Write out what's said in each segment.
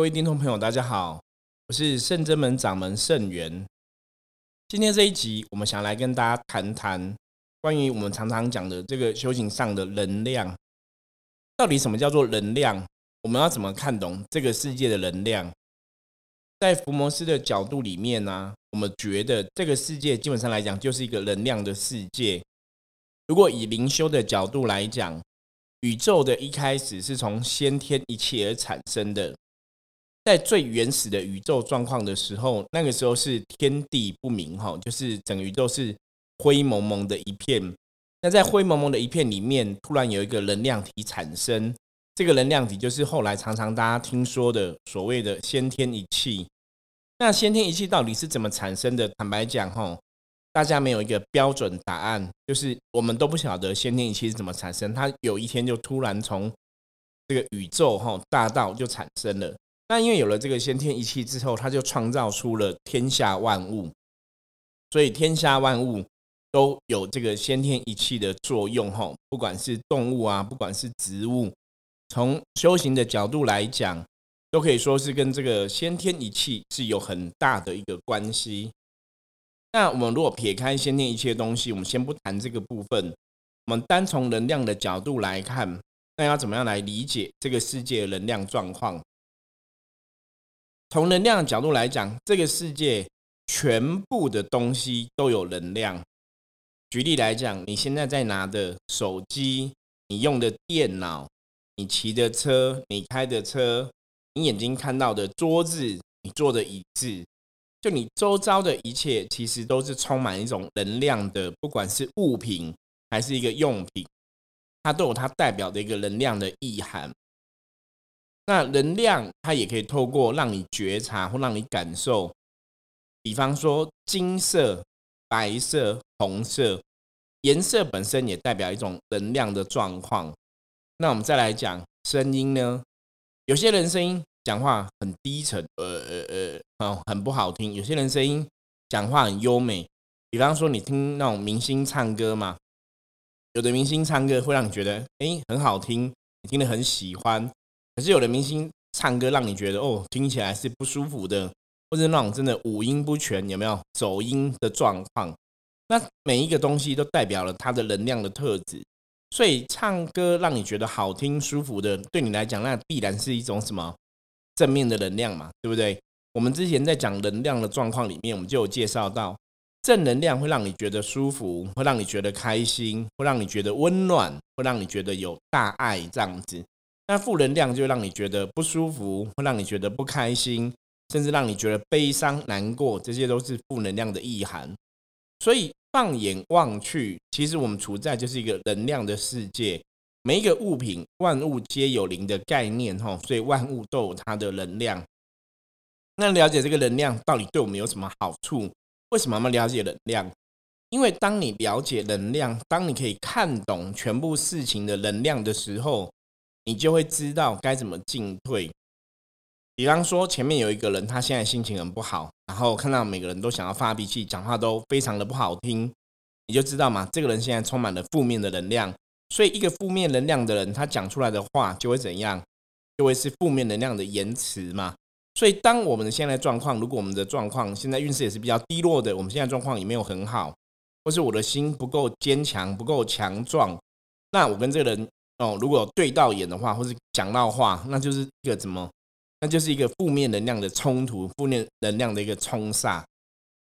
各位听众朋友，大家好，我是圣真门掌门圣元。今天这一集，我们想来跟大家谈谈关于我们常常讲的这个修行上的能量，到底什么叫做能量？我们要怎么看懂这个世界的能量？在福摩斯的角度里面呢，我们觉得这个世界基本上来讲就是一个能量的世界。如果以灵修的角度来讲，宇宙的一开始是从先天一切而产生的，在最原始的宇宙状况的时候，那个时候是天地不明，哈，就是整个宇宙是灰蒙蒙的一片。那在灰蒙蒙的一片里面，突然有一个能量体产生，这个能量体就是后来常常大家听说的所谓的先天一气。那先天一气到底是怎么产生的？坦白讲，哈。大家没有一个标准答案，就是我们都不晓得先天一气是怎么产生。它有一天就突然从这个宇宙哈大道就产生了。那因为有了这个先天一气之后，它就创造出了天下万物。所以天下万物都有这个先天一气的作用哈，不管是动物啊，不管是植物，从修行的角度来讲，都可以说是跟这个先天一气是有很大的一个关系。那我们如果撇开先天一切东西，我们先不谈这个部分，我们单从能量的角度来看，那要怎么样来理解这个世界能量状况？从能量的角度来讲，这个世界全部的东西都有能量。举例来讲，你现在在拿的手机，你用的电脑，你骑的车，你开的车，你眼睛看到的桌子，你坐的椅子。就你周遭的一切，其实都是充满一种能量的，不管是物品还是一个用品，它都有它代表的一个能量的意涵。那能量它也可以透过让你觉察或让你感受，比方说金色、白色、红色颜色本身也代表一种能量的状况。那我们再来讲声音呢，有些人声音。讲话很低沉，呃呃呃，哦，很不好听。有些人声音讲话很优美，比方说你听那种明星唱歌嘛，有的明星唱歌会让你觉得哎很好听，你听得很喜欢。可是有的明星唱歌让你觉得哦听起来是不舒服的，或者那种真的五音不全，有没有走音的状况？那每一个东西都代表了它的能量的特质。所以唱歌让你觉得好听舒服的，对你来讲，那必然是一种什么？正面的能量嘛，对不对？我们之前在讲能量的状况里面，我们就有介绍到，正能量会让你觉得舒服，会让你觉得开心，会让你觉得温暖，会让你觉得有大爱这样子。那负能量就让你觉得不舒服，会让你觉得不开心，甚至让你觉得悲伤、难过，这些都是负能量的意涵。所以放眼望去，其实我们处在就是一个能量的世界。每一个物品，万物皆有灵的概念，哈，所以万物都有它的能量。那了解这个能量到底对我们有什么好处？为什么我们了解能量？因为当你了解能量，当你可以看懂全部事情的能量的时候，你就会知道该怎么进退。比方说，前面有一个人，他现在心情很不好，然后看到每个人都想要发脾气，讲话都非常的不好听，你就知道嘛，这个人现在充满了负面的能量。所以，一个负面能量的人，他讲出来的话就会怎样？就会是负面能量的言辞嘛。所以，当我们的现在状况，如果我们的状况现在运势也是比较低落的，我们现在状况也没有很好，或是我的心不够坚强、不够强壮，那我跟这个人哦，如果对到眼的话，或是讲到话，那就是一个怎么？那就是一个负面能量的冲突，负面能量的一个冲煞，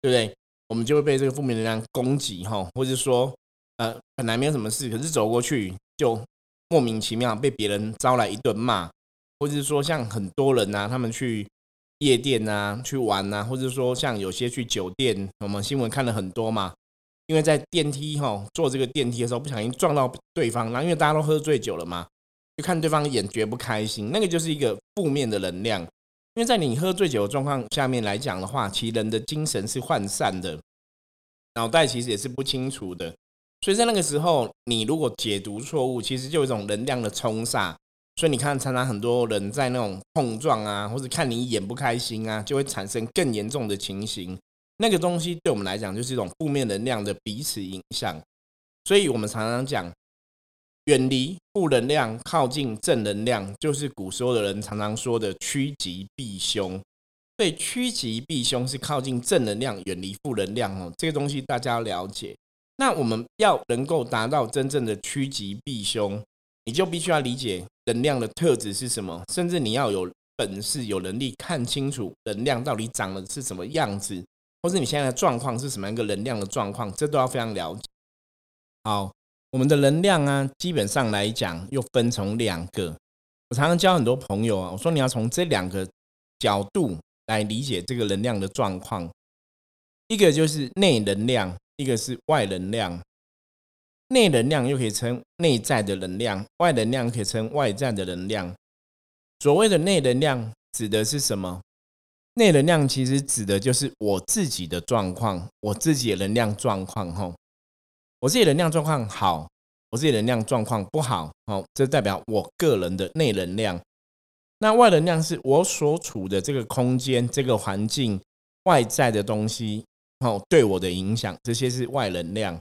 对不对？我们就会被这个负面能量攻击哈，或者说。呃，本来没有什么事，可是走过去就莫名其妙被别人招来一顿骂，或者是说像很多人呐，他们去夜店呐去玩呐，或者说像有些去酒店，我们新闻看了很多嘛，因为在电梯哈坐这个电梯的时候不小心撞到对方，然后因为大家都喝醉酒了嘛，就看对方眼绝不开心，那个就是一个负面的能量，因为在你喝醉酒的状况下面来讲的话，其人的精神是涣散的，脑袋其实也是不清楚的。所以在那个时候，你如果解读错误，其实就有一种能量的冲煞。所以你看，常常很多人在那种碰撞啊，或者看你眼不开心啊，就会产生更严重的情形。那个东西对我们来讲，就是一种负面能量的彼此影响。所以我们常常讲，远离负能量，靠近正能量，就是古时候的人常常说的趋吉避凶。所以趋吉避凶是靠近正能量，远离负能量哦。这个东西大家要了解。那我们要能够达到真正的趋吉避凶，你就必须要理解能量的特质是什么，甚至你要有本事、有能力看清楚能量到底长的是什么样子，或是你现在的状况是什么样一个能量的状况，这都要非常了解。好，我们的能量啊，基本上来讲又分成两个。我常常教很多朋友啊，我说你要从这两个角度。来理解这个能量的状况，一个就是内能量，一个是外能量。内能量又可以称内在的能量，外能量可以称外在的能量。所谓的内能量指的是什么？内能量其实指的就是我自己的状况，我自己的能量状况。吼，我自己能量状况好，我自己能量状况不好。哦，这代表我个人的内能量。那外能量是我所处的这个空间、这个环境外在的东西，哦，对我的影响，这些是外能量。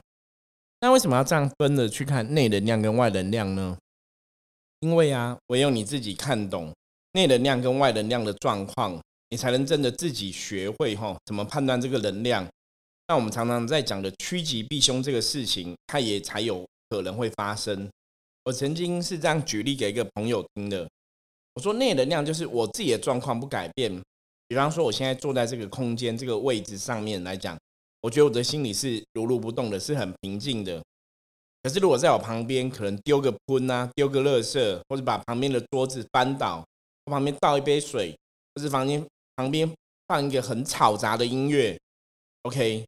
那为什么要这样分的去看内能量跟外能量呢？因为啊，唯有你自己看懂内能量跟外能量的状况，你才能真的自己学会哈，怎么判断这个能量。那我们常常在讲的趋吉避凶这个事情，它也才有可能会发生。我曾经是这样举例给一个朋友听的。我说内能量就是我自己的状况不改变，比方说我现在坐在这个空间这个位置上面来讲，我觉得我的心里是如如不动的，是很平静的。可是如果在我旁边可能丢个喷啊，丢个垃圾，或者把旁边的桌子搬倒，旁边倒一杯水，或是房间旁边放一个很嘈杂的音乐，OK，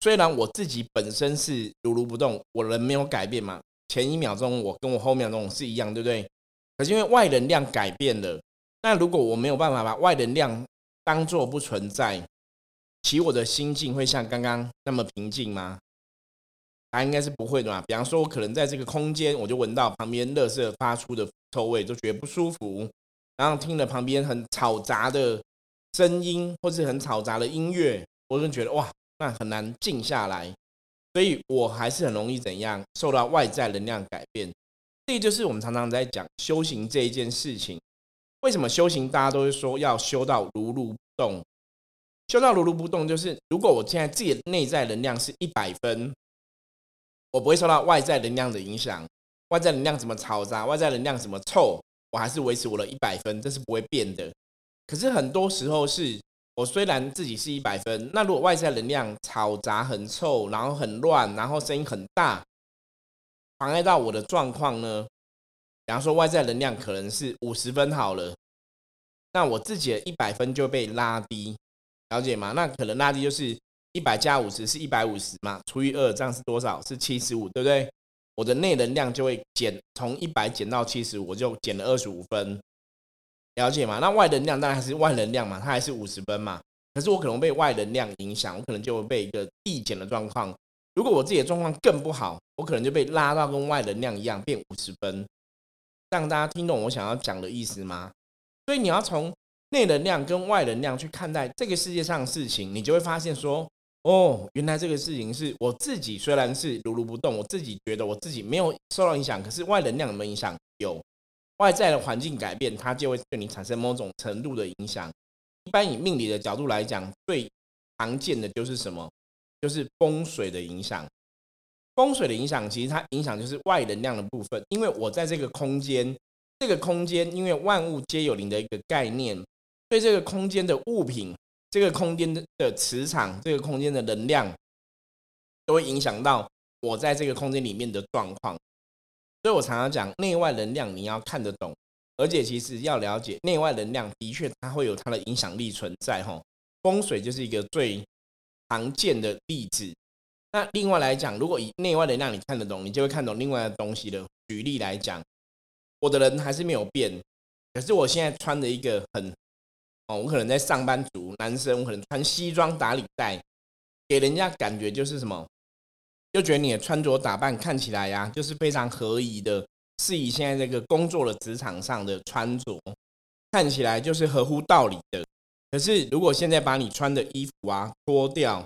虽然我自己本身是如如不动，我人没有改变嘛，前一秒钟我跟我后面那种是一样，对不对？可是因为外能量改变了，那如果我没有办法把外能量当做不存在，其实我的心境会像刚刚那么平静吗？答案应该是不会的嘛。比方说，我可能在这个空间，我就闻到旁边垃圾发出的臭味，就觉得不舒服，然后听了旁边很嘈杂的声音，或是很嘈杂的音乐，我就觉得哇，那很难静下来，所以我还是很容易怎样受到外在能量改变。这就是我们常常在讲修行这一件事情。为什么修行大家都会说要修到如如不动？修到如如不动，就是如果我现在自己的内在能量是一百分，我不会受到外在能量的影响。外在能量怎么嘈杂，外在能量怎么臭，我还是维持我的一百分，这是不会变的。可是很多时候是我虽然自己是一百分，那如果外在能量嘈杂、很臭，然后很乱，然后声音很大。妨碍到我的状况呢？比方说外在能量可能是五十分好了，那我自己的一百分就被拉低，了解吗？那可能拉低就是一百加五十是一百五十嘛，除以二这样是多少？是七十五，对不对？我的内能量就会减，从一百减到七十五，我就减了二十五分，了解吗？那外能量当然还是外能量嘛，它还是五十分嘛。可是我可能被外能量影响，我可能就会被一个递减的状况。如果我自己的状况更不好，我可能就被拉到跟外能量一样变五十分，让大家听懂我想要讲的意思吗？所以你要从内能量跟外能量去看待这个世界上的事情，你就会发现说，哦，原来这个事情是我自己虽然是如如不动，我自己觉得我自己没有受到影响，可是外能量有没有影响？有，外在的环境改变，它就会对你产生某种程度的影响。一般以命理的角度来讲，最常见的就是什么？就是风水的影响，风水的影响其实它影响就是外能量的部分，因为我在这个空间，这个空间因为万物皆有灵的一个概念，对这个空间的物品，这个空间的磁场，这个空间的能量，都会影响到我在这个空间里面的状况。所以我常常讲内外能量你要看得懂，而且其实要了解内外能量的确它会有它的影响力存在哈。风水就是一个最。常见的例子，那另外来讲，如果以内外能量你看得懂，你就会看懂另外的东西的。举例来讲，我的人还是没有变，可是我现在穿的一个很哦，我可能在上班族男生，我可能穿西装打领带，给人家感觉就是什么，就觉得你的穿着打扮看起来呀，就是非常合宜的，是以现在这个工作的职场上的穿着，看起来就是合乎道理的。可是，如果现在把你穿的衣服啊脱掉，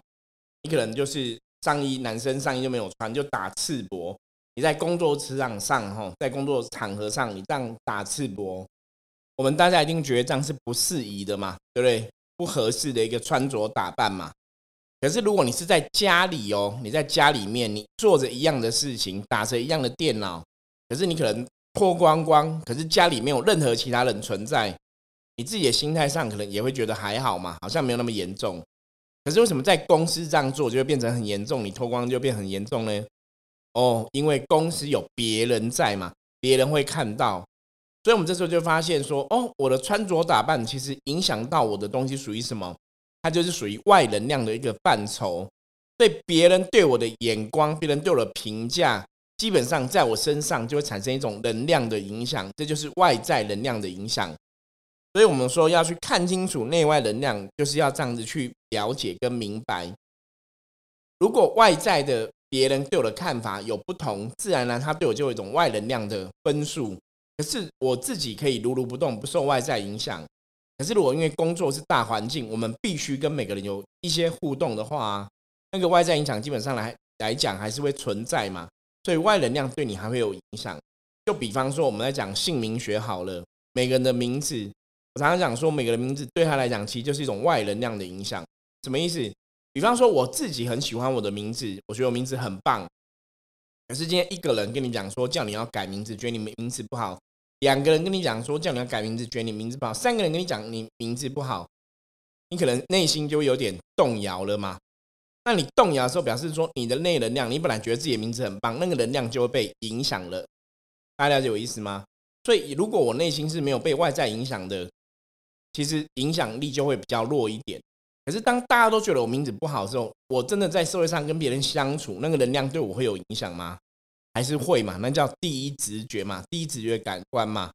你可能就是上衣，男生上衣就没有穿，就打赤膊，你在工作职场上，哈，在工作场合上，你这样打赤膊，我们大家一定觉得这样是不适宜的嘛，对不对？不合适的一个穿着打扮嘛。可是如果你是在家里哦，你在家里面，你做着一样的事情，打着一样的电脑，可是你可能脱光光，可是家里没有任何其他人存在，你自己的心态上可能也会觉得还好嘛，好像没有那么严重。可是为什么在公司这样做就会变成很严重？你脱光就变很严重呢？哦，因为公司有别人在嘛，别人会看到，所以我们这时候就发现说，哦，我的穿着打扮其实影响到我的东西属于什么？它就是属于外能量的一个范畴，对别人对我的眼光，别人对我的评价，基本上在我身上就会产生一种能量的影响，这就是外在能量的影响。所以我们说要去看清楚内外能量，就是要这样子去了解跟明白。如果外在的别人对我的看法有不同，自然呢，他对我就有一种外能量的分数。可是我自己可以如如不动，不受外在影响。可是如果因为工作是大环境，我们必须跟每个人有一些互动的话，那个外在影响基本上来来讲还是会存在嘛。所以外能量对你还会有影响。就比方说我们在讲姓名学好了，每个人的名字，我常常讲说每个人名字对他来讲其实就是一种外能量的影响。什么意思？比方说，我自己很喜欢我的名字，我觉得我名字很棒。可是今天一个人跟你讲说叫你要改名字，觉得你名字不好；两个人跟你讲说叫你要改名字，觉得你名字不好；三个人跟你讲你名字不好，你可能内心就有点动摇了嘛。那你动摇的时候，表示说你的内能量，你本来觉得自己的名字很棒，那个能量就会被影响了。大家了解我意思吗？所以如果我内心是没有被外在影响的，其实影响力就会比较弱一点。可是当大家都觉得我名字不好的时候，我真的在社会上跟别人相处，那个能量对我会有影响吗？还是会嘛？那叫第一直觉嘛，第一直觉感官嘛。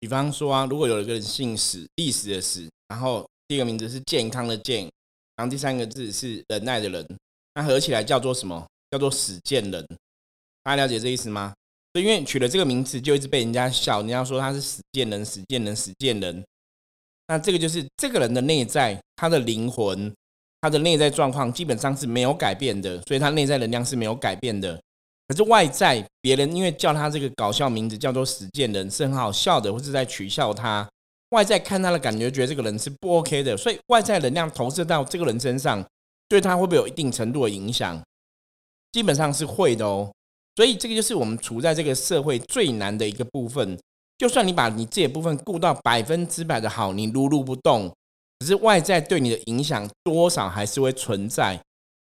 比方说啊，如果有一个人姓史，历史的史，然后第一个名字是健康的健，然后第三个字是忍耐的人，那合起来叫做什么？叫做史健人。大家了解这意思吗？所以因为取了这个名字，就一直被人家笑，人家说他是史健人，史健人，史健人。那这个就是这个人的内在，他的灵魂，他的内在状况基本上是没有改变的，所以他内在能量是没有改变的。可是外在别人因为叫他这个搞笑名字叫做实践人是很好笑的，或是在取笑他，外在看他的感觉觉得这个人是不 OK 的，所以外在能量投射到这个人身上，对他会不会有一定程度的影响？基本上是会的哦。所以这个就是我们处在这个社会最难的一个部分。就算你把你这部分顾到百分之百的好，你撸撸不动，可是外在对你的影响多少还是会存在。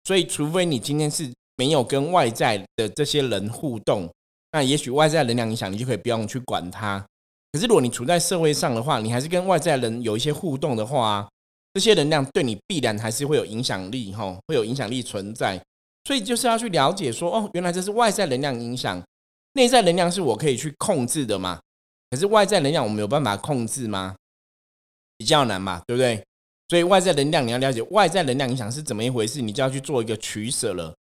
所以，除非你今天是没有跟外在的这些人互动，那也许外在能量影响你就可以不用去管它。可是，如果你处在社会上的话，你还是跟外在人有一些互动的话，这些能量对你必然还是会有影响力，哈，会有影响力存在。所以，就是要去了解说，哦，原来这是外在能量影响，内在能量是我可以去控制的嘛？可是外在能量我们有办法控制吗？比较难嘛，对不对？所以外在能量你要了解外在能量影响是怎么一回事，你就要去做一个取舍了。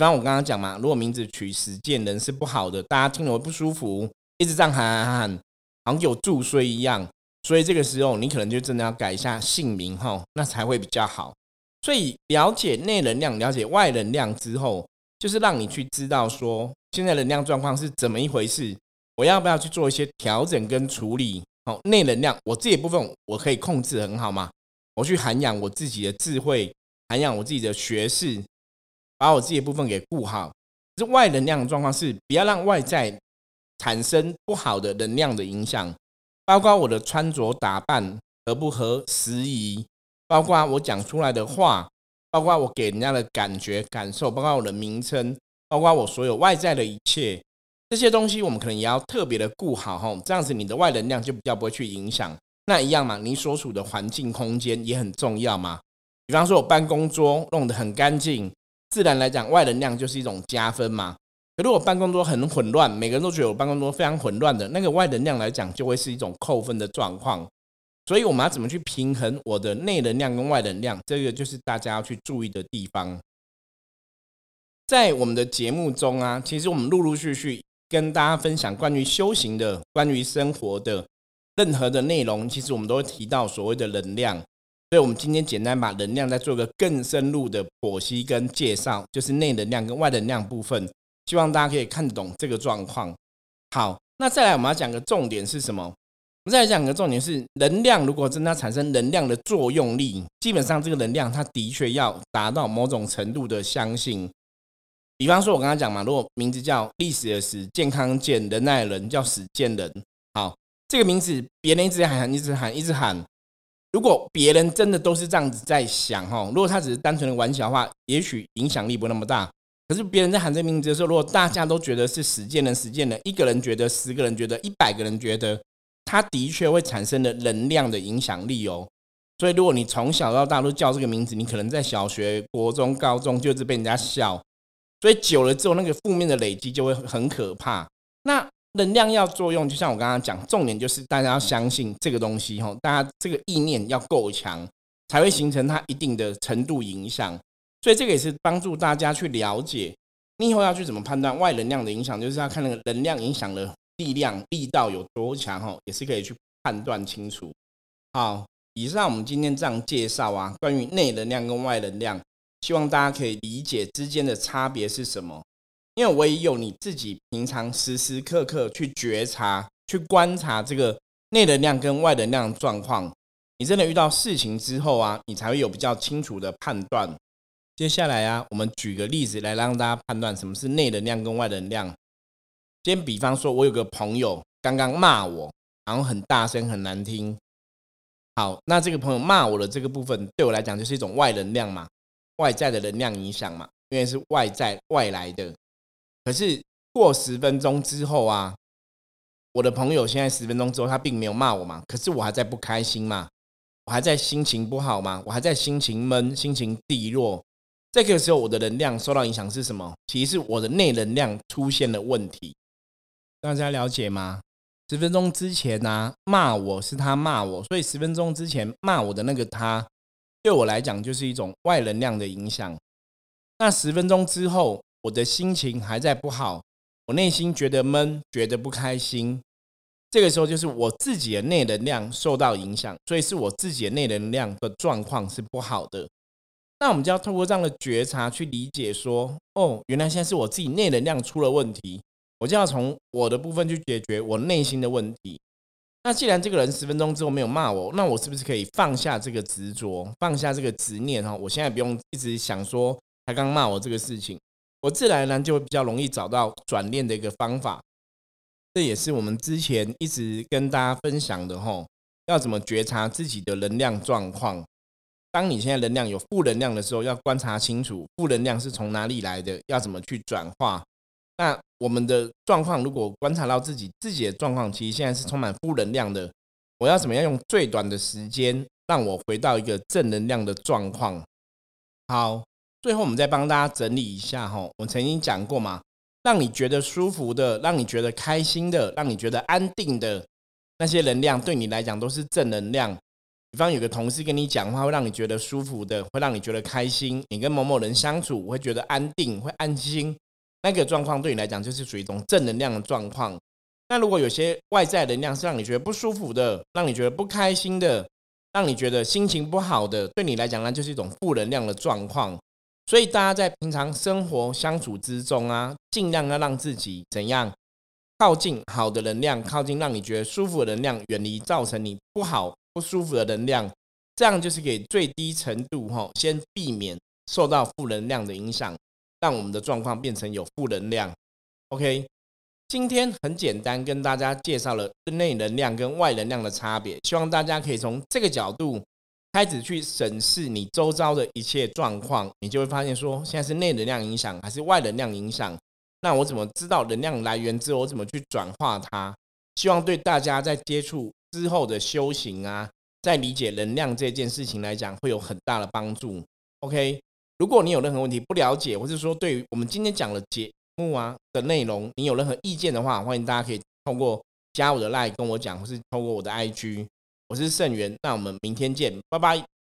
比方我刚刚讲嘛，如果名字取实践人是不好的，大家听了会不舒服，一直这样喊喊喊，好像有注衰一样。所以这个时候你可能就真的要改一下姓名哈，那才会比较好。所以了解内能量、了解外能量之后，就是让你去知道说现在能量状况是怎么一回事。我要不要去做一些调整跟处理？好，内能量我这一部分我可以控制很好嘛？我去涵养我自己的智慧，涵养我自己的学识，把我自己的部分给顾好。这外能量的状况是不要让外在产生不好的能量的影响，包括我的穿着打扮合不合时宜，包括我讲出来的话，包括我给人家的感觉感受，包括我的名称，包括我所有外在的一切。这些东西我们可能也要特别的顾好哈，这样子你的外能量就比较不会去影响。那一样嘛，你所处的环境空间也很重要嘛。比方说我办公桌弄得很干净，自然来讲外能量就是一种加分嘛。可如果办公桌很混乱，每个人都觉得我办公桌非常混乱的，那个外能量来讲就会是一种扣分的状况。所以我们要怎么去平衡我的内能量跟外能量，这个就是大家要去注意的地方。在我们的节目中啊，其实我们陆陆续续。跟大家分享关于修行的、关于生活的任何的内容，其实我们都会提到所谓的能量。所以，我们今天简单把能量再做个更深入的剖析跟介绍，就是内能量跟外能量部分。希望大家可以看懂这个状况。好，那再来我们要讲个重点是什么？我们再来讲个重点是，能量如果真的产生能量的作用力，基本上这个能量它的确要达到某种程度的相信。比方说，我刚刚讲嘛，如果名字叫历史的史，健康健，仁爱人叫史健人。好，这个名字别人一直喊，一直喊，一直喊。如果别人真的都是这样子在想哈，如果他只是单纯的玩笑话，也许影响力不那么大。可是别人在喊这名字的时候，如果大家都觉得是实践人、实践人，一个人觉得，十个人觉得，一百个人觉得，他的确会产生的能量的影响力哦。所以，如果你从小到大都叫这个名字，你可能在小学、国中、高中就是被人家笑，所以久了之后，那个负面的累积就会很可怕。那能量要作用，就像我刚刚讲，重点就是大家要相信这个东西哈，大家这个意念要够强，才会形成它一定的程度影响。所以这个也是帮助大家去了解，你以后要去怎么判断外能量的影响，就是要看那个能量影响的力量力道有多强哈，也是可以去判断清楚。好，以上我们今天这样介绍啊，关于内能量跟外能量，希望大家可以理解之间的差别是什么。因为唯有你自己平常时时刻刻去觉察、去观察这个内能量跟外能量状况，你真的遇到事情之后啊，你才会有比较清楚的判断。接下来啊，我们举个例子来让大家判断什么是内能量跟外能量。先比方说，我有个朋友刚刚骂我，然后很大声、很难听。好，那这个朋友骂我的这个部分，对我来讲就是一种外能量嘛，外在的能量影响嘛，因为是外在外来的。可是过十分钟之后啊，我的朋友现在十分钟之后他并没有骂我嘛，可是我还在不开心嘛，我还在心情不好嘛，我还在心情闷、心情低落。这个时候，我的能量受到影响是什么？其实是我的内能量出现了问题。大家了解吗？十分钟之前呢，骂我是他骂我，所以十分钟之前骂我的那个他，对我来讲就是一种外能量的影响。那十分钟之后，我的心情还在不好，我内心觉得闷，觉得不开心。这个时候就是我自己的内能量受到影响，所以是我自己的内能量的状况是不好的。那我们就要透过这样的觉察去理解，说哦，原来现在是我自己内能量出了问题，我就要从我的部分去解决我内心的问题。那既然这个人十分钟之后没有骂我，那我是不是可以放下这个执着，放下这个执念哈？我现在不用一直想说他刚骂我这个事情，我自然而然就会比较容易找到转念的一个方法。这也是我们之前一直跟大家分享的哈，要怎么觉察自己的能量状况。当你现在能量有负能量的时候，要观察清楚负能量是从哪里来的，要怎么去转化。那我们的状况，如果观察到自己自己的状况，其实现在是充满负能量的，我要怎么样用最短的时间让我回到一个正能量的状况？好，最后我们再帮大家整理一下哈，我曾经讲过嘛，让你觉得舒服的，让你觉得开心的，让你觉得安定的那些能量，对你来讲都是正能量。比方有个同事跟你讲话，会让你觉得舒服的，会让你觉得开心。你跟某某人相处，会觉得安定，会安心。那个状况对你来讲，就是属于一种正能量的状况。那如果有些外在能量是让你觉得不舒服的，让你觉得不开心的，让你觉得心情不好的，对你来讲，那就是一种负能量的状况。所以大家在平常生活相处之中啊，尽量要让自己怎样靠近好的能量，靠近让你觉得舒服的能量，远离造成你不好。不舒服的能量，这样就是给最低程度哈，先避免受到负能量的影响，让我们的状况变成有负能量。OK，今天很简单跟大家介绍了内能量跟外能量的差别，希望大家可以从这个角度开始去审视你周遭的一切状况，你就会发现说，现在是内能量影响还是外能量影响？那我怎么知道能量来源之后，我怎么去转化它？希望对大家在接触。之后的修行啊，在理解能量这件事情来讲，会有很大的帮助。OK，如果你有任何问题不了解，或者说对于我们今天讲的节目啊的内容，你有任何意见的话，欢迎大家可以通过加我的 line 跟我讲，或是通过我的 IG。我是盛元，那我们明天见，拜拜。